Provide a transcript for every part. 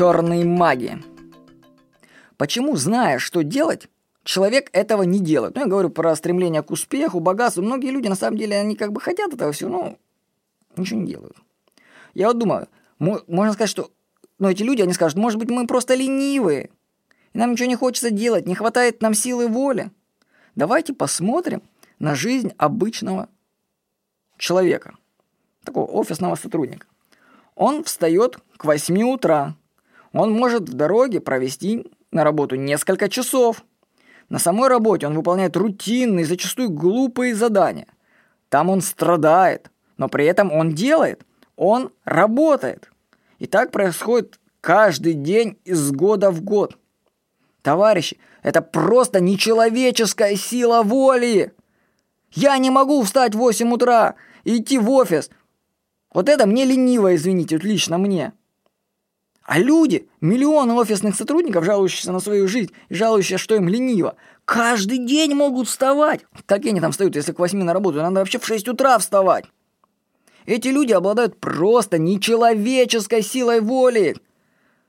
черные маги. Почему, зная, что делать, человек этого не делает? Ну, я говорю про стремление к успеху, богатству. Многие люди, на самом деле, они как бы хотят этого всего, но ничего не делают. Я вот думаю, можно сказать, что ну, эти люди, они скажут, может быть, мы просто ленивые, и нам ничего не хочется делать, не хватает нам силы воли. Давайте посмотрим на жизнь обычного человека, такого офисного сотрудника. Он встает к 8 утра. Он может в дороге провести на работу несколько часов. На самой работе он выполняет рутинные, зачастую глупые задания. Там он страдает, но при этом он делает, он работает. И так происходит каждый день из года в год. Товарищи, это просто нечеловеческая сила воли. Я не могу встать в 8 утра и идти в офис. Вот это мне лениво, извините, лично мне. А люди, миллионы офисных сотрудников, жалующиеся на свою жизнь и жалующиеся, что им лениво, каждый день могут вставать. Как они там встают, если к 8 на работу? Надо вообще в 6 утра вставать. Эти люди обладают просто нечеловеческой силой воли.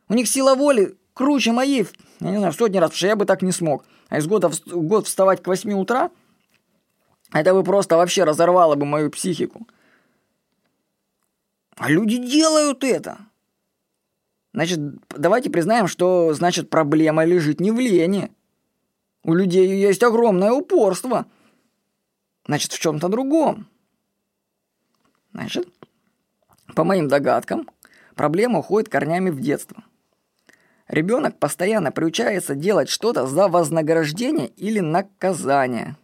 У них сила воли круче моей, я не знаю, в сотни раз, потому что я бы так не смог. А из года в год вставать к 8 утра, это бы просто вообще разорвало бы мою психику. А люди делают это. Значит, давайте признаем, что, значит, проблема лежит не в лени. У людей есть огромное упорство. Значит, в чем-то другом. Значит, по моим догадкам, проблема уходит корнями в детство. Ребенок постоянно приучается делать что-то за вознаграждение или наказание.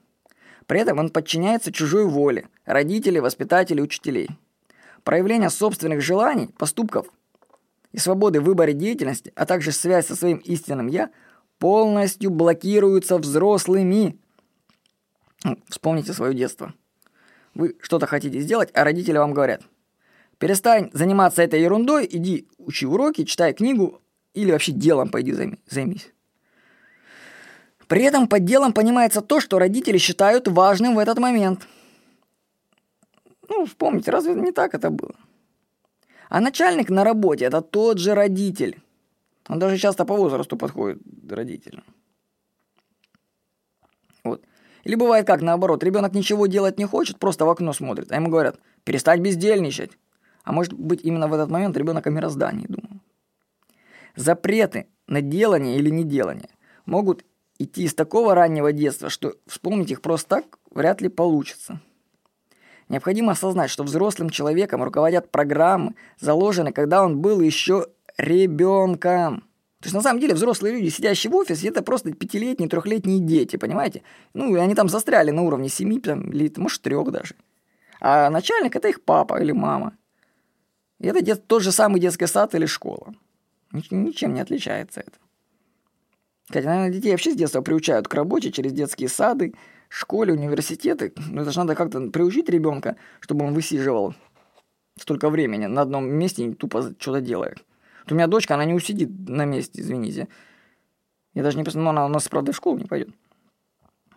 При этом он подчиняется чужой воле, родителей, воспитателей, учителей. Проявление собственных желаний, поступков и свободы в выборе деятельности, а также связь со своим истинным «я» полностью блокируются взрослыми. Ну, вспомните свое детство. Вы что-то хотите сделать, а родители вам говорят «Перестань заниматься этой ерундой, иди учи уроки, читай книгу, или вообще делом пойди займись. При этом под делом понимается то, что родители считают важным в этот момент. Ну, вспомните, разве не так это было? А начальник на работе – это тот же родитель. Он даже часто по возрасту подходит родителям. Вот. Или бывает как, наоборот, ребенок ничего делать не хочет, просто в окно смотрит, а ему говорят, перестать бездельничать. А может быть, именно в этот момент ребенок о мироздании думал. Запреты на делание или неделание могут идти из такого раннего детства, что вспомнить их просто так вряд ли получится. Необходимо осознать, что взрослым человеком руководят программы, заложенные, когда он был еще ребенком. То есть на самом деле взрослые люди, сидящие в офисе, это просто пятилетние, трехлетние дети, понимаете? Ну, и они там застряли на уровне семи, там, или, может, трех даже. А начальник – это их папа или мама. И это дет, тот же самый детский сад или школа. Ничем не отличается это. Хотя, наверное, детей вообще с детства приучают к работе через детские сады, школе, университеты. Но это же надо как-то приучить ребенка, чтобы он высиживал столько времени на одном месте и тупо что-то делает. Вот у меня дочка, она не усидит на месте, извините. Я даже не посмотрю, но она у нас, правда, в школу не пойдет.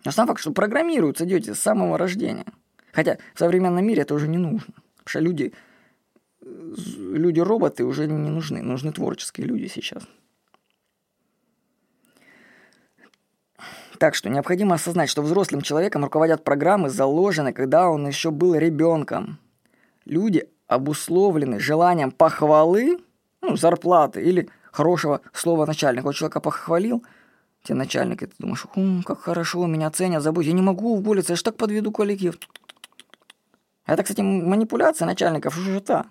Но сам факт, что программируются дети с самого рождения. Хотя в современном мире это уже не нужно. Потому что люди люди-роботы уже не нужны, нужны творческие люди сейчас. Так что необходимо осознать, что взрослым человеком руководят программы, заложенные, когда он еще был ребенком. Люди обусловлены желанием похвалы, ну, зарплаты или хорошего слова начальника. Вот человека похвалил, тебе начальник, и ты думаешь, Хм, как хорошо, меня ценят, забудь, я не могу уволиться, я ж так подведу коллектив. Это, кстати, манипуляция начальников уже та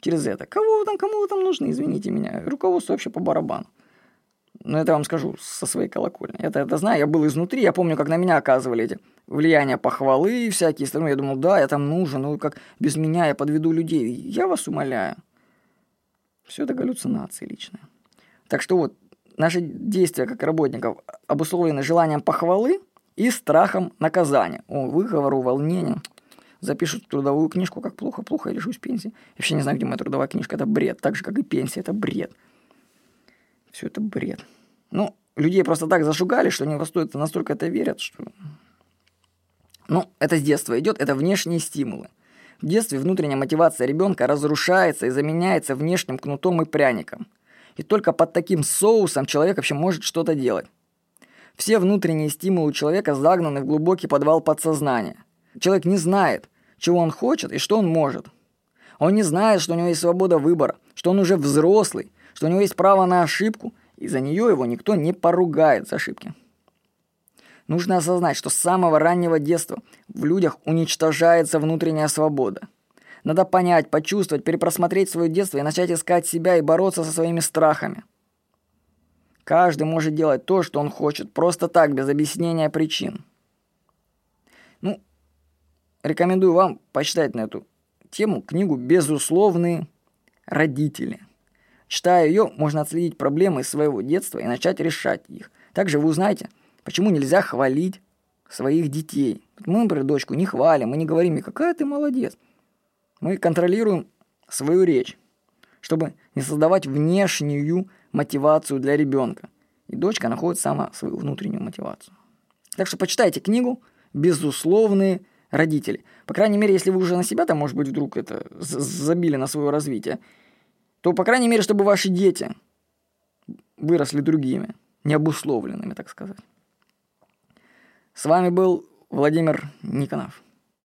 через это. Кого вы там, кому вы там нужны, извините меня. Руководство вообще по барабану. Но это я вам скажу со своей колокольни. Я это знаю, я был изнутри, я помню, как на меня оказывали эти влияния похвалы всякие страны. Я думал, да, я там нужен, ну как без меня я подведу людей. Я вас умоляю. Все это галлюцинации личные. Так что вот, наши действия как работников обусловлены желанием похвалы и страхом наказания. О, выговору, волнению запишут трудовую книжку, как плохо-плохо, я лишусь пенсии. Я вообще не знаю, где моя трудовая книжка, это бред. Так же, как и пенсия, это бред. Все это бред. Ну, людей просто так зашугали, что они стоит настолько это верят, что... Ну, это с детства идет, это внешние стимулы. В детстве внутренняя мотивация ребенка разрушается и заменяется внешним кнутом и пряником. И только под таким соусом человек вообще может что-то делать. Все внутренние стимулы у человека загнаны в глубокий подвал подсознания. Человек не знает, чего он хочет и что он может. Он не знает, что у него есть свобода выбора, что он уже взрослый, что у него есть право на ошибку, и за нее его никто не поругает за ошибки. Нужно осознать, что с самого раннего детства в людях уничтожается внутренняя свобода. Надо понять, почувствовать, перепросмотреть свое детство и начать искать себя и бороться со своими страхами. Каждый может делать то, что он хочет, просто так, без объяснения причин. Ну, рекомендую вам почитать на эту тему книгу «Безусловные родители». Читая ее, можно отследить проблемы своего детства и начать решать их. Также вы узнаете – Почему нельзя хвалить своих детей? Мы, например, дочку не хвалим, мы не говорим, какая ты молодец. Мы контролируем свою речь, чтобы не создавать внешнюю мотивацию для ребенка. И дочка находит сама свою внутреннюю мотивацию. Так что почитайте книгу «Безусловные родители». По крайней мере, если вы уже на себя там, может быть, вдруг это забили на свое развитие, то, по крайней мере, чтобы ваши дети выросли другими, необусловленными, так сказать. С вами был Владимир Никонов.